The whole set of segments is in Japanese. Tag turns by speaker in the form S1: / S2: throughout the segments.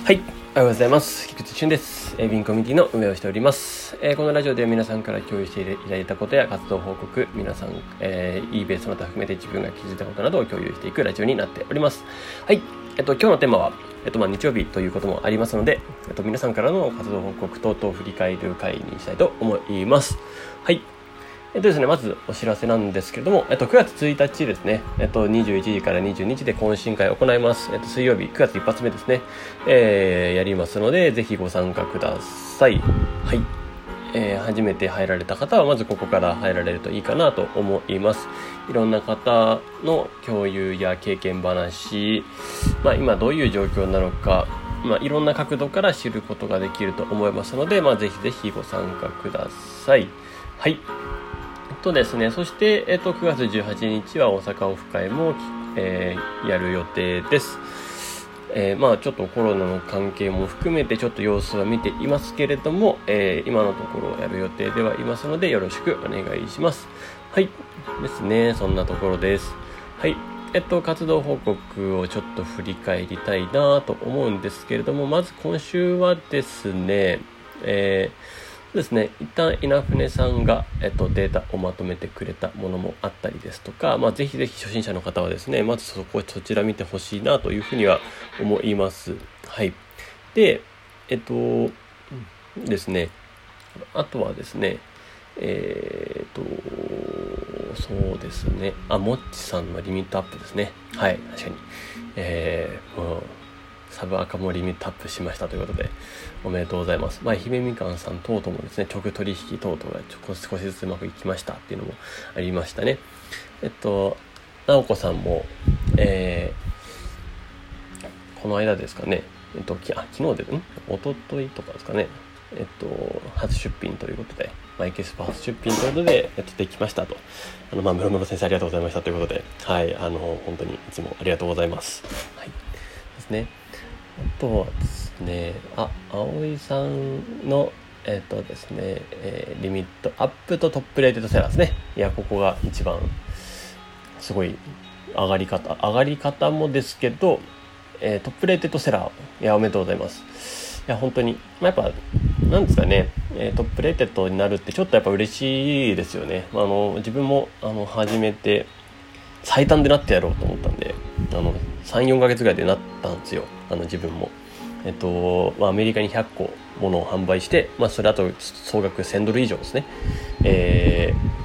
S1: はい、おはようございます。菊池俊です。えー、ビンコミュニティの運営をしております。えーこのラジオでは皆さんから共有していただいたことや活動報告、皆さん、えー、eBay その他含めて自分が気づいたことなどを共有していくラジオになっております。はい、えっと、今日のテーマは、えっと、まあ、日曜日ということもありますので、えっと、皆さんからの活動報告等々を振り返る会にしたいと思います。はい。えっとですね、まずお知らせなんですけれども、えっと、9月1日ですね、えっと、21時から22時で懇親会を行います。えっと、水曜日、9月一発目ですね、えー、やりますので、ぜひご参加ください。はい。えー初めて入られた方は、まずここから入られるといいかなと思います。いろんな方の共有や経験話、まあ、今どういう状況なのか、まあ、いろんな角度から知ることができると思いますので、まあ、ぜひぜひご参加ください。はい。とですね、そして、えっと、9月18日は大阪オフ会も、えーやる予定です。えーまあちょっとコロナの関係も含めてちょっと様子は見ていますけれども、えー今のところやる予定ではいますのでよろしくお願いします。はい。ですね。そんなところです。はい。えっと、活動報告をちょっと振り返りたいなと思うんですけれども、まず今週はですね、えーですね、一旦稲船さんが、えっと、データをまとめてくれたものもあったりですとか、まあ、ぜひぜひ初心者の方はですね、まずそこ、そちら見てほしいなというふうには思います。はい。で、えっと、ですね、あとはですね、えーっと、そうですね、あ、もっちさんのリミットアップですね。はい、確かに。えー、サブアカもリミットアップしましたということで、おめでとうございます。まあ、姫みかんさん等々もですね、直取引等々がちょ少しずつうまくいきましたっていうのもありましたね。えっと、なおこさんも、えーこの間ですかね、えっと、きあ昨日で、ん？一昨日とかですかね、えっと、初出品ということで、マイケスパ初出品ということで、えっと、できましたと。あの、まあ、室室先生ありがとうございましたということで、はい、あの、本当にいつもありがとうございます。はい。ですね。あとはですね、あ、葵さんの、えっ、とですね、えーリミットアップとトップレーテッドセラーですね。いや、ここが一番、すごい上がり方、上がり方もですけど、えートップレーテッドセラー、いや、おめでとうございます。いや、本当に、まあ、やっぱ、なんですかね、えートップレーテッドになるってちょっとやっぱ嬉しいですよね。まあの、自分も、あの、始めて、最短でなってやろうと思ったんで、あの、3、4ヶ月ぐらいでなったんですよ。あの、自分も。えっと、まあ、アメリカに100個ものを販売して、まあ、それあと総額1000ドル以上ですね。えー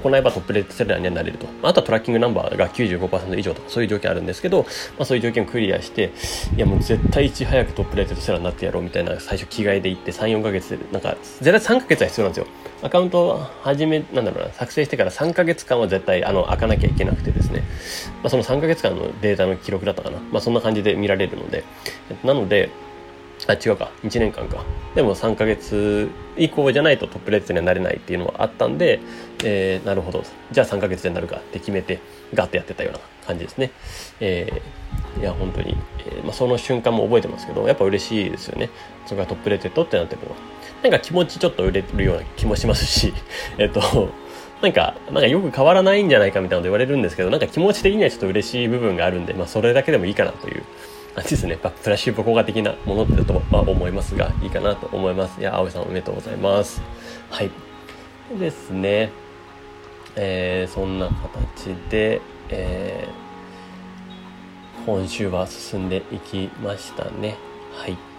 S1: 行えばトップレートセラーにはなれると。あとはトラッキングナンバーが95%以上とかそういう条件あるんですけど、まあ、そういう条件をクリアして、いやもう絶対いち早くトップレートセラーになってやろうみたいな最初着替えで行って3、4ヶ月で、なんか絶対3ヶ月は必要なんですよ。アカウントを始め、なんだろうな、作成してから3ヶ月間は絶対あの開かなきゃいけなくてですね、まあ、その3ヶ月間のデータの記録だったかな。まあそんな感じで見られるので、なので、あ、違うか。1年間か。でも3ヶ月以降じゃないとトップレートにはなれないっていうのはあったんで、えーなるほど。じゃあ3ヶ月でなるかって決めて、ガッてやってたような感じですね。えーいや、本当に、えーまあ、その瞬間も覚えてますけど、やっぱ嬉しいですよね。それがトップレーテッドってなってるのは。なんか気持ちちょっと売れてるような気もしますし、えっと、なんか、なんかよく変わらないんじゃないかみたいなこと言われるんですけど、なんか気持ち的にはちょっと嬉しい部分があるんで、まあそれだけでもいいかなという感じですね。まあプラシーボ効果的なものだとは思いますが、いいかなと思います。いや、葵さんおめでとうございます。はい。でですね、えーそんな形で、えー今週は進んでいきましたね。はい。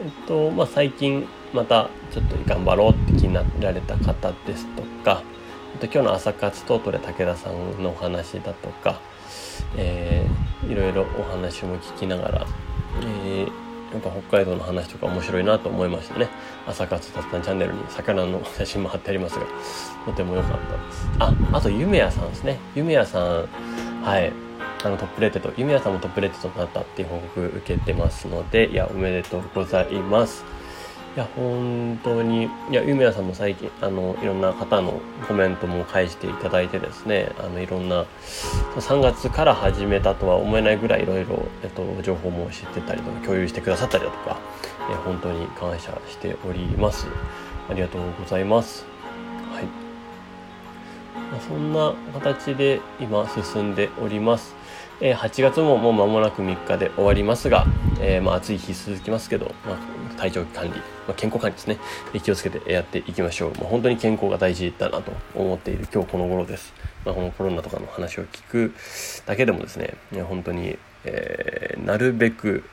S1: えっと、まあ、最近またちょっと頑張ろうって気になられた方ですとか、あと今日の朝活トートで武田さんのお話だとか、えーいろいろお話も聞きながら、えーやっぱ北海道の話とか面白いなと思いましたね。朝活雑談チャンネルに魚の写真も貼ってありますが、とても良かったです。あ、あと、ゆめやさんですね。ゆめやさん、はい。あのトップレーテッド、ゆめやさんもトップレーテッドになったっていう報告受けてますので、いや、おめでとうございます。いや、本当に、いや、ゆめやさんも最近、あの、いろんな方のコメントも返していただいてですね、あの、いろんな、3月から始めたとは思えないぐらいいろいろ、えっと、情報も知ってたりとか、共有してくださったりだとか、え本当に感謝しております。ありがとうございます。はい。まそんな形で今進んでおります。え、8月ももう間もなく3日で終わりますが、えー、まあ暑い日続きますけど、まあ、体調管理、まあ、健康管理ですね、気をつけてやっていきましょう。まあ、本当に健康が大事だなと思っている今日この頃です。まあ、このコロナとかの話を聞くだけでもですね、本当に、えー、なるべく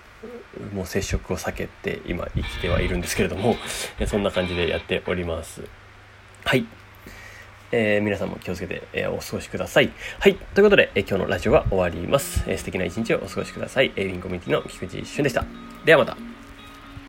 S1: もう接触を避けて今生きてはいるんですけれども、そんな感じでやっております。はい。えー、皆さんも気をつけて、えー、お過ごしください。はい。ということで、えー、今日のラジオは終わります。えー、素敵な一日をお過ごしください。エイリンコミュニティの菊池俊でした。ではまた。